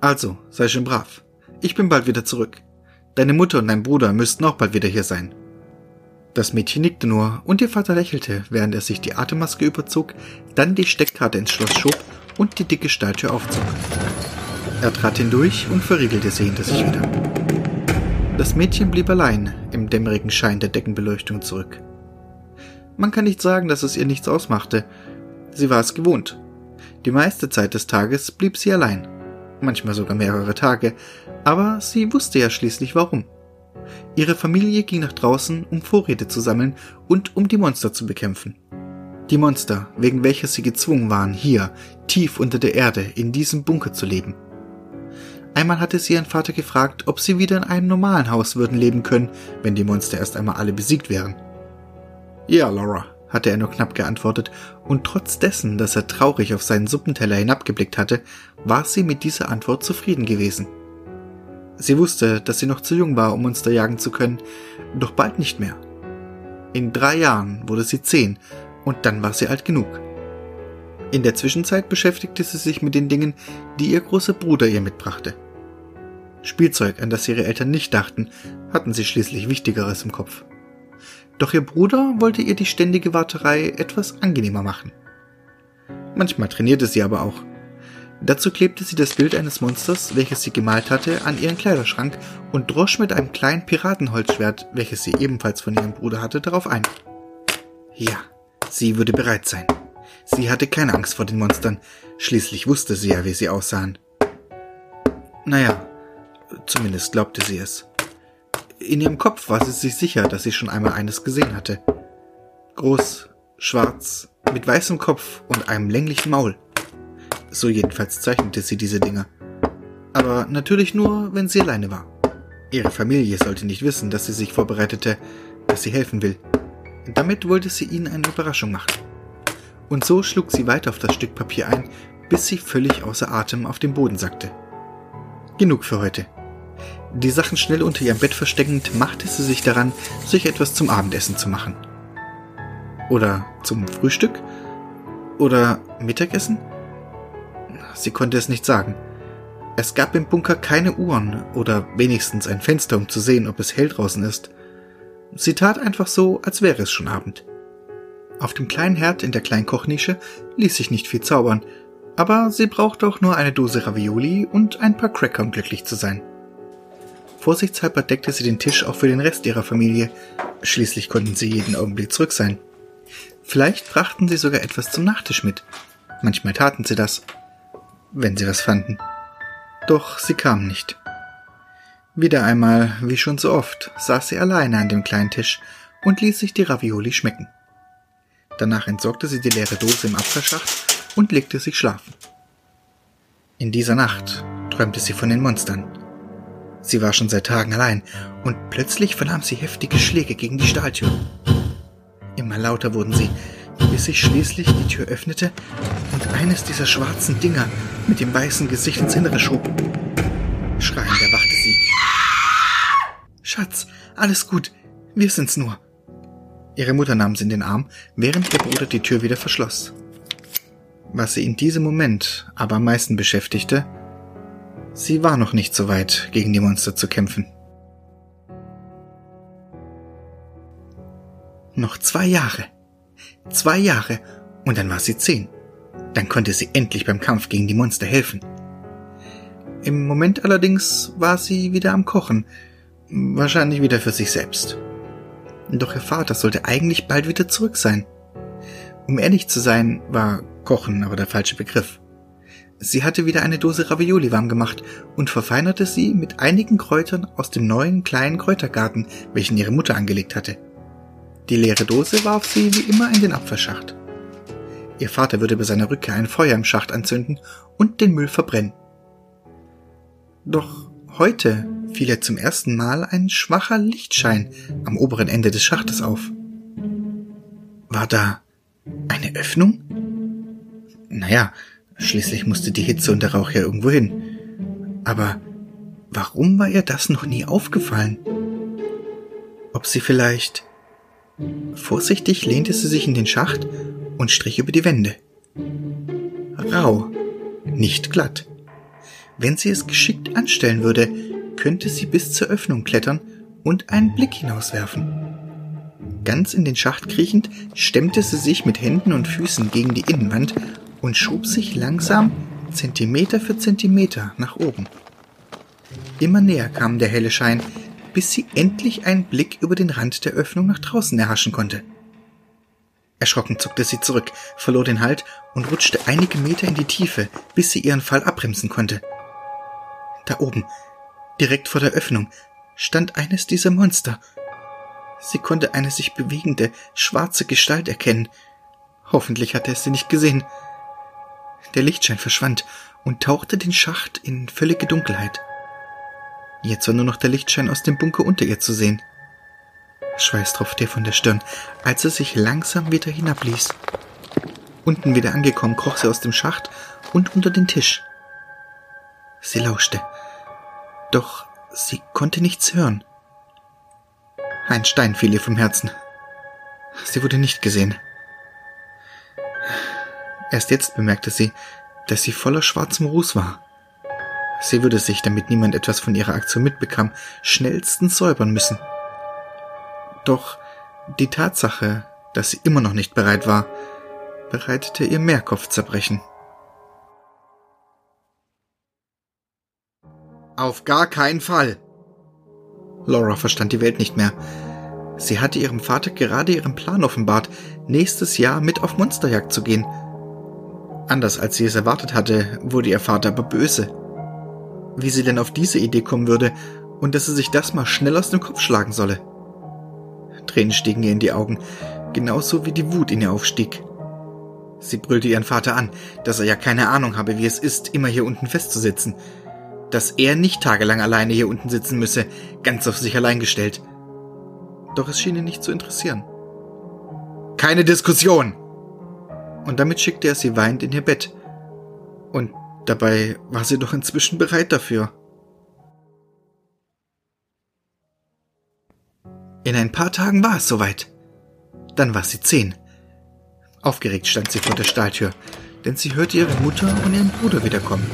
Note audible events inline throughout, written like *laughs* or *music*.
Also, sei schön brav. Ich bin bald wieder zurück. Deine Mutter und dein Bruder müssten auch bald wieder hier sein. Das Mädchen nickte nur und ihr Vater lächelte, während er sich die Atemmaske überzog, dann die Steckkarte ins Schloss schob und die dicke Stahltür aufzog. Er trat hindurch und verriegelte sie hinter sich wieder. Das Mädchen blieb allein im dämmerigen Schein der Deckenbeleuchtung zurück. Man kann nicht sagen, dass es ihr nichts ausmachte. Sie war es gewohnt. Die meiste Zeit des Tages blieb sie allein, manchmal sogar mehrere Tage, aber sie wusste ja schließlich warum. Ihre Familie ging nach draußen, um Vorräte zu sammeln und um die Monster zu bekämpfen. Die Monster, wegen welcher sie gezwungen waren, hier, tief unter der Erde, in diesem Bunker zu leben. Einmal hatte sie ihren Vater gefragt, ob sie wieder in einem normalen Haus würden leben können, wenn die Monster erst einmal alle besiegt wären. Ja, Laura, hatte er nur knapp geantwortet, und trotz dessen, dass er traurig auf seinen Suppenteller hinabgeblickt hatte, war sie mit dieser Antwort zufrieden gewesen. Sie wusste, dass sie noch zu jung war, um Monster jagen zu können, doch bald nicht mehr. In drei Jahren wurde sie zehn, und dann war sie alt genug. In der Zwischenzeit beschäftigte sie sich mit den Dingen, die ihr großer Bruder ihr mitbrachte. Spielzeug, an das ihre Eltern nicht dachten, hatten sie schließlich Wichtigeres im Kopf. Doch ihr Bruder wollte ihr die ständige Warterei etwas angenehmer machen. Manchmal trainierte sie aber auch. Dazu klebte sie das Bild eines Monsters, welches sie gemalt hatte, an ihren Kleiderschrank und drosch mit einem kleinen Piratenholzschwert, welches sie ebenfalls von ihrem Bruder hatte, darauf ein. Ja, sie würde bereit sein. Sie hatte keine Angst vor den Monstern, schließlich wusste sie ja, wie sie aussahen. Naja, zumindest glaubte sie es. In ihrem Kopf war sie sich sicher, dass sie schon einmal eines gesehen hatte. Groß, schwarz, mit weißem Kopf und einem länglichen Maul. So jedenfalls zeichnete sie diese Dinger. Aber natürlich nur, wenn sie alleine war. Ihre Familie sollte nicht wissen, dass sie sich vorbereitete, dass sie helfen will. Damit wollte sie ihnen eine Überraschung machen. Und so schlug sie weiter auf das Stück Papier ein, bis sie völlig außer Atem auf dem Boden sackte. Genug für heute. Die Sachen schnell unter ihrem Bett versteckend, machte sie sich daran, sich etwas zum Abendessen zu machen. Oder zum Frühstück? Oder Mittagessen? Sie konnte es nicht sagen. Es gab im Bunker keine Uhren oder wenigstens ein Fenster, um zu sehen, ob es hell draußen ist. Sie tat einfach so, als wäre es schon Abend. Auf dem kleinen Herd in der kleinen Kochnische ließ sich nicht viel zaubern, aber sie brauchte auch nur eine Dose Ravioli und ein paar Cracker, um glücklich zu sein. Vorsichtshalber deckte sie den Tisch auch für den Rest ihrer Familie. Schließlich konnten sie jeden Augenblick zurück sein. Vielleicht brachten sie sogar etwas zum Nachtisch mit. Manchmal taten sie das, wenn sie was fanden. Doch sie kamen nicht. Wieder einmal, wie schon so oft, saß sie alleine an dem kleinen Tisch und ließ sich die Ravioli schmecken. Danach entsorgte sie die leere Dose im Abfallschacht und legte sich schlafen. In dieser Nacht träumte sie von den Monstern. Sie war schon seit Tagen allein und plötzlich vernahm sie heftige Schläge gegen die Stahltür. Immer lauter wurden sie, bis sich schließlich die Tür öffnete und eines dieser schwarzen Dinger mit dem weißen Gesicht ins Innere schob. Schreiend erwachte sie. Schatz, alles gut, wir sind's nur. Ihre Mutter nahm sie in den Arm, während ihr Bruder die Tür wieder verschloss. Was sie in diesem Moment aber am meisten beschäftigte, sie war noch nicht so weit, gegen die Monster zu kämpfen. Noch zwei Jahre. Zwei Jahre und dann war sie zehn. Dann konnte sie endlich beim Kampf gegen die Monster helfen. Im Moment allerdings war sie wieder am Kochen, wahrscheinlich wieder für sich selbst. Doch ihr Vater sollte eigentlich bald wieder zurück sein. Um ehrlich zu sein, war Kochen aber der falsche Begriff. Sie hatte wieder eine Dose Ravioli warm gemacht und verfeinerte sie mit einigen Kräutern aus dem neuen kleinen Kräutergarten, welchen ihre Mutter angelegt hatte. Die leere Dose warf sie wie immer in den Abfallschacht. Ihr Vater würde bei seiner Rückkehr ein Feuer im Schacht anzünden und den Müll verbrennen. Doch heute fiel er zum ersten Mal ein schwacher Lichtschein am oberen Ende des Schachtes auf. War da eine Öffnung? Naja, schließlich musste die Hitze und der Rauch ja irgendwo hin. Aber warum war ihr das noch nie aufgefallen? Ob sie vielleicht... Vorsichtig lehnte sie sich in den Schacht und strich über die Wände. Rau, nicht glatt. Wenn sie es geschickt anstellen würde, könnte sie bis zur Öffnung klettern und einen Blick hinauswerfen. Ganz in den Schacht kriechend, stemmte sie sich mit Händen und Füßen gegen die Innenwand und schob sich langsam Zentimeter für Zentimeter nach oben. Immer näher kam der helle Schein, bis sie endlich einen Blick über den Rand der Öffnung nach draußen erhaschen konnte. Erschrocken zuckte sie zurück, verlor den Halt und rutschte einige Meter in die Tiefe, bis sie ihren Fall abbremsen konnte. Da oben, direkt vor der Öffnung, stand eines dieser Monster. Sie konnte eine sich bewegende, schwarze Gestalt erkennen. Hoffentlich hatte es sie nicht gesehen. Der Lichtschein verschwand und tauchte den Schacht in völlige Dunkelheit. Jetzt war nur noch der Lichtschein aus dem Bunker unter ihr zu sehen. Schweiß tropfte ihr von der Stirn, als er sich langsam wieder hinabließ. Unten wieder angekommen, kroch sie aus dem Schacht und unter den Tisch. Sie lauschte. Doch sie konnte nichts hören. Ein Stein fiel ihr vom Herzen. Sie wurde nicht gesehen. Erst jetzt bemerkte sie, dass sie voller schwarzem Ruß war. Sie würde sich, damit niemand etwas von ihrer Aktion mitbekam, schnellstens säubern müssen. Doch die Tatsache, dass sie immer noch nicht bereit war, bereitete ihr mehr Kopfzerbrechen. Auf gar keinen Fall. Laura verstand die Welt nicht mehr. Sie hatte ihrem Vater gerade ihren Plan offenbart, nächstes Jahr mit auf Monsterjagd zu gehen. Anders als sie es erwartet hatte, wurde ihr Vater aber böse. Wie sie denn auf diese Idee kommen würde und dass sie sich das mal schnell aus dem Kopf schlagen solle. Tränen stiegen ihr in die Augen, genauso wie die Wut in ihr aufstieg. Sie brüllte ihren Vater an, dass er ja keine Ahnung habe, wie es ist, immer hier unten festzusitzen. Dass er nicht tagelang alleine hier unten sitzen müsse, ganz auf sich allein gestellt. Doch es schien ihn nicht zu interessieren. Keine Diskussion! Und damit schickte er sie weinend in ihr Bett. Und dabei war sie doch inzwischen bereit dafür. In ein paar Tagen war es soweit. Dann war sie zehn. Aufgeregt stand sie vor der Stahltür, denn sie hörte ihre Mutter und ihren Bruder wiederkommen.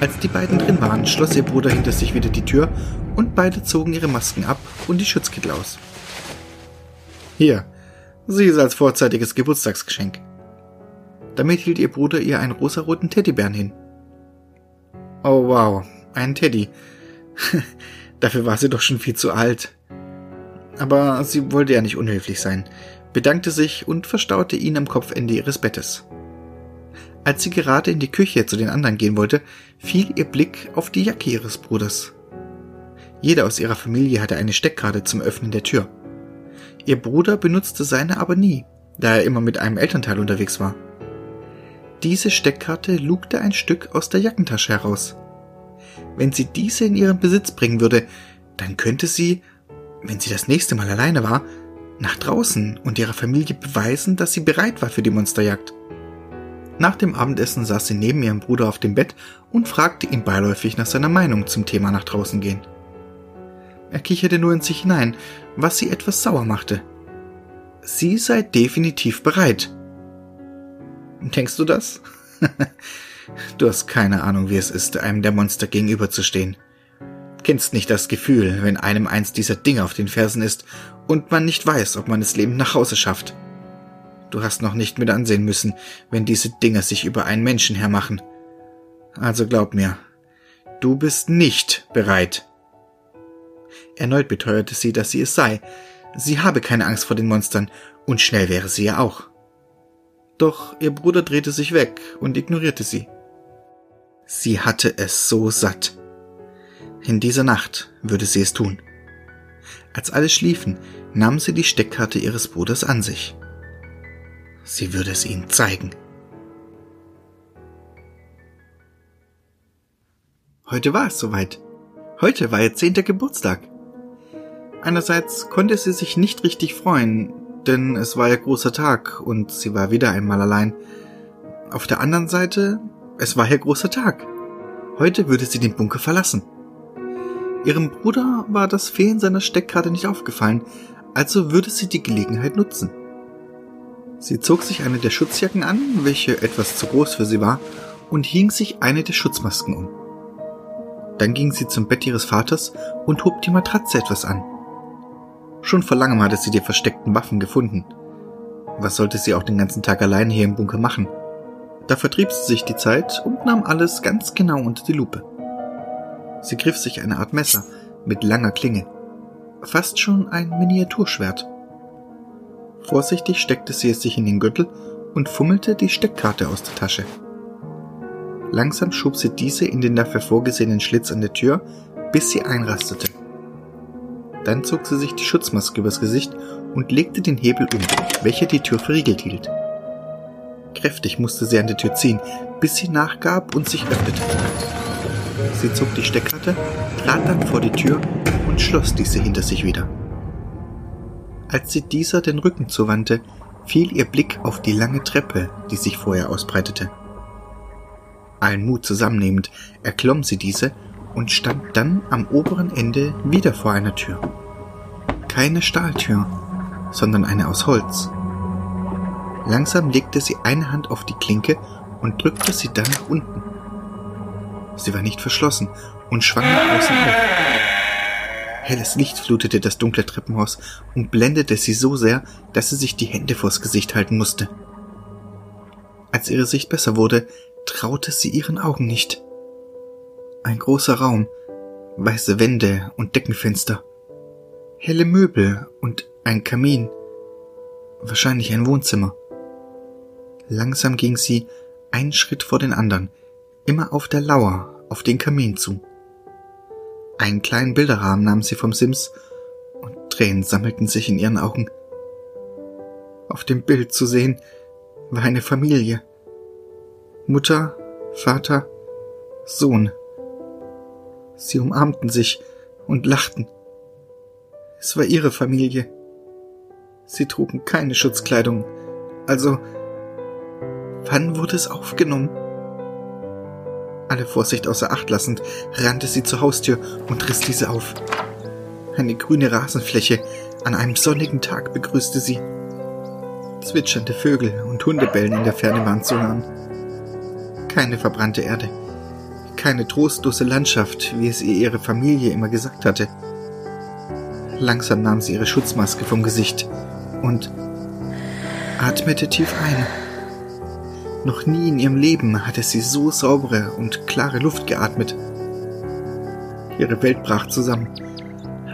Als die beiden drin waren, schloss ihr Bruder hinter sich wieder die Tür und beide zogen ihre Masken ab und die Schutzkittel aus. Hier, sieh es als vorzeitiges Geburtstagsgeschenk. Damit hielt ihr Bruder ihr einen rosaroten Teddybären hin. Oh wow, ein Teddy. *laughs* Dafür war sie doch schon viel zu alt. Aber sie wollte ja nicht unhöflich sein, bedankte sich und verstaute ihn am Kopfende ihres Bettes. Als sie gerade in die Küche zu den anderen gehen wollte, fiel ihr Blick auf die Jacke ihres Bruders. Jeder aus ihrer Familie hatte eine Steckkarte zum Öffnen der Tür. Ihr Bruder benutzte seine aber nie, da er immer mit einem Elternteil unterwegs war. Diese Steckkarte lugte ein Stück aus der Jackentasche heraus. Wenn sie diese in ihren Besitz bringen würde, dann könnte sie, wenn sie das nächste Mal alleine war, nach draußen und ihrer Familie beweisen, dass sie bereit war für die Monsterjagd. Nach dem Abendessen saß sie neben ihrem Bruder auf dem Bett und fragte ihn beiläufig nach seiner Meinung zum Thema nach draußen gehen. Er kicherte nur in sich hinein, was sie etwas sauer machte. Sie sei definitiv bereit. Denkst du das? *laughs* du hast keine Ahnung, wie es ist, einem der Monster gegenüberzustehen kennst nicht das Gefühl, wenn einem eins dieser Dinge auf den Fersen ist und man nicht weiß, ob man es lebend nach Hause schafft. Du hast noch nicht mit ansehen müssen, wenn diese Dinger sich über einen Menschen hermachen. Also glaub mir, du bist nicht bereit. Erneut beteuerte sie, dass sie es sei. Sie habe keine Angst vor den Monstern, und schnell wäre sie ja auch. Doch ihr Bruder drehte sich weg und ignorierte sie. Sie hatte es so satt. In dieser Nacht würde sie es tun. Als alle schliefen, nahm sie die Steckkarte ihres Bruders an sich. Sie würde es ihnen zeigen. Heute war es soweit. Heute war ihr zehnter Geburtstag. Einerseits konnte sie sich nicht richtig freuen, denn es war ihr großer Tag und sie war wieder einmal allein. Auf der anderen Seite, es war ihr großer Tag. Heute würde sie den Bunker verlassen. Ihrem Bruder war das Fehlen seiner Steckkarte nicht aufgefallen, also würde sie die Gelegenheit nutzen. Sie zog sich eine der Schutzjacken an, welche etwas zu groß für sie war, und hing sich eine der Schutzmasken um. Dann ging sie zum Bett ihres Vaters und hob die Matratze etwas an. Schon vor langem hatte sie die versteckten Waffen gefunden. Was sollte sie auch den ganzen Tag allein hier im Bunker machen? Da vertrieb sie sich die Zeit und nahm alles ganz genau unter die Lupe. Sie griff sich eine Art Messer mit langer Klinge. Fast schon ein Miniaturschwert. Vorsichtig steckte sie es sich in den Gürtel und fummelte die Steckkarte aus der Tasche. Langsam schob sie diese in den dafür vorgesehenen Schlitz an der Tür, bis sie einrastete. Dann zog sie sich die Schutzmaske übers Gesicht und legte den Hebel um, welcher die Tür verriegelt hielt. Kräftig musste sie an der Tür ziehen, bis sie nachgab und sich öffnete. Sie zog die Steckkarte, trat dann vor die Tür und schloss diese hinter sich wieder. Als sie dieser den Rücken zuwandte, fiel ihr Blick auf die lange Treppe, die sich vorher ausbreitete allen Mut zusammennehmend, erklomm sie diese und stand dann am oberen Ende wieder vor einer Tür. Keine Stahltür, sondern eine aus Holz. Langsam legte sie eine Hand auf die Klinke und drückte sie dann nach unten. Sie war nicht verschlossen und schwang nach außen auf. Helles Licht flutete das dunkle Treppenhaus und blendete sie so sehr, dass sie sich die Hände vors Gesicht halten musste. Als ihre Sicht besser wurde, traute sie ihren Augen nicht. Ein großer Raum, weiße Wände und Deckenfenster, helle Möbel und ein Kamin, wahrscheinlich ein Wohnzimmer. Langsam ging sie einen Schritt vor den anderen, immer auf der Lauer auf den Kamin zu. Einen kleinen Bilderrahmen nahm sie vom Sims und Tränen sammelten sich in ihren Augen. Auf dem Bild zu sehen war eine Familie. Mutter, Vater, Sohn. Sie umarmten sich und lachten. Es war ihre Familie. Sie trugen keine Schutzkleidung. Also, wann wurde es aufgenommen? Alle Vorsicht außer Acht lassend, rannte sie zur Haustür und riss diese auf. Eine grüne Rasenfläche an einem sonnigen Tag begrüßte sie. Zwitschernde Vögel und Hundebellen in der Ferne waren zu hören. Keine verbrannte Erde. Keine trostlose Landschaft, wie es ihr ihre Familie immer gesagt hatte. Langsam nahm sie ihre Schutzmaske vom Gesicht und atmete tief ein. Noch nie in ihrem Leben hatte sie so saubere und klare Luft geatmet. Ihre Welt brach zusammen.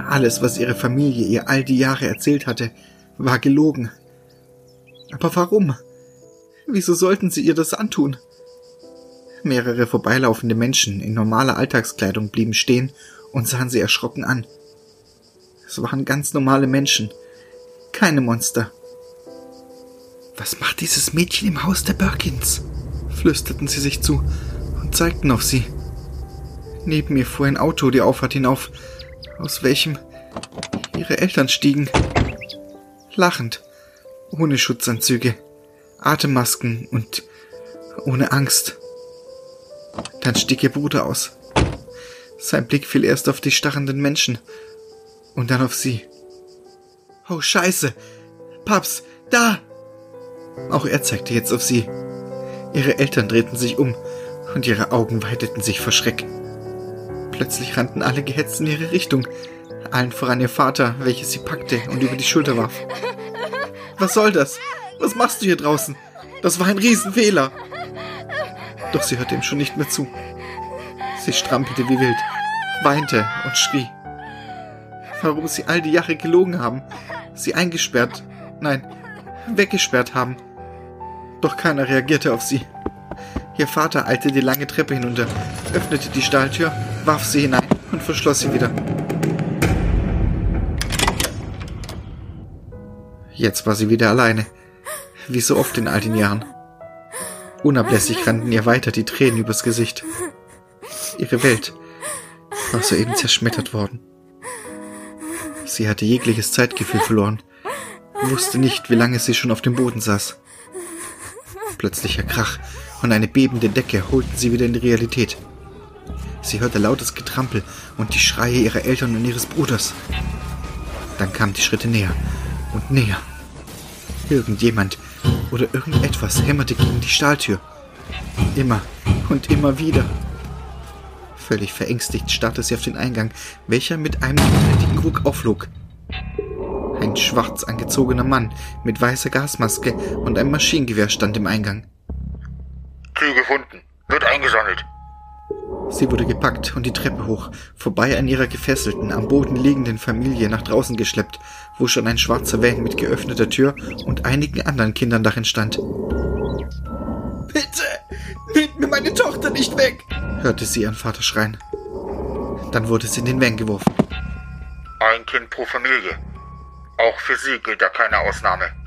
Alles, was ihre Familie ihr all die Jahre erzählt hatte, war gelogen. Aber warum? Wieso sollten sie ihr das antun? Mehrere vorbeilaufende Menschen in normaler Alltagskleidung blieben stehen und sahen sie erschrocken an. Es waren ganz normale Menschen, keine Monster. Was macht dieses Mädchen im Haus der Birkins? flüsterten sie sich zu und zeigten auf sie. Neben mir fuhr ein Auto die Auffahrt hinauf, aus welchem ihre Eltern stiegen. Lachend, ohne Schutzanzüge, Atemmasken und ohne Angst. Dann stieg ihr Bruder aus. Sein Blick fiel erst auf die starrenden Menschen und dann auf sie. Oh Scheiße! Paps, da! Auch er zeigte jetzt auf sie. Ihre Eltern drehten sich um und ihre Augen weiteten sich vor Schreck. Plötzlich rannten alle gehetzt in ihre Richtung, allen voran ihr Vater, welches sie packte und über die Schulter warf. Was soll das? Was machst du hier draußen? Das war ein Riesenfehler. Doch sie hörte ihm schon nicht mehr zu. Sie strampelte wie wild, weinte und schrie. Warum sie all die Jahre gelogen haben, sie eingesperrt, nein, weggesperrt haben. Doch keiner reagierte auf sie. Ihr Vater eilte die lange Treppe hinunter, öffnete die Stahltür, warf sie hinein und verschloss sie wieder. Jetzt war sie wieder alleine, wie so oft in all den Jahren. Unablässig rannten ihr weiter die Tränen übers Gesicht. Ihre Welt war soeben zerschmettert worden. Sie hatte jegliches Zeitgefühl verloren, wusste nicht, wie lange sie schon auf dem Boden saß. Plötzlicher Krach und eine bebende Decke holten sie wieder in die Realität. Sie hörte lautes Getrampel und die Schreie ihrer Eltern und ihres Bruders. Dann kamen die Schritte näher und näher. Irgendjemand oder irgendetwas hämmerte gegen die Stahltür. Immer und immer wieder. Völlig verängstigt starrte sie auf den Eingang, welcher mit einem gewaltigen Ruck auflog. Ein schwarz angezogener Mann mit weißer Gasmaske und einem Maschinengewehr stand im Eingang. Key gefunden. Wird eingesammelt. Sie wurde gepackt und die Treppe hoch, vorbei an ihrer gefesselten, am Boden liegenden Familie nach draußen geschleppt, wo schon ein schwarzer Van mit geöffneter Tür und einigen anderen Kindern darin stand. Bitte, nehmt mir meine Tochter nicht weg, hörte sie ihren Vater schreien. Dann wurde sie in den Van geworfen. Ein Kind pro Familie. Auch für sie gilt da keine Ausnahme.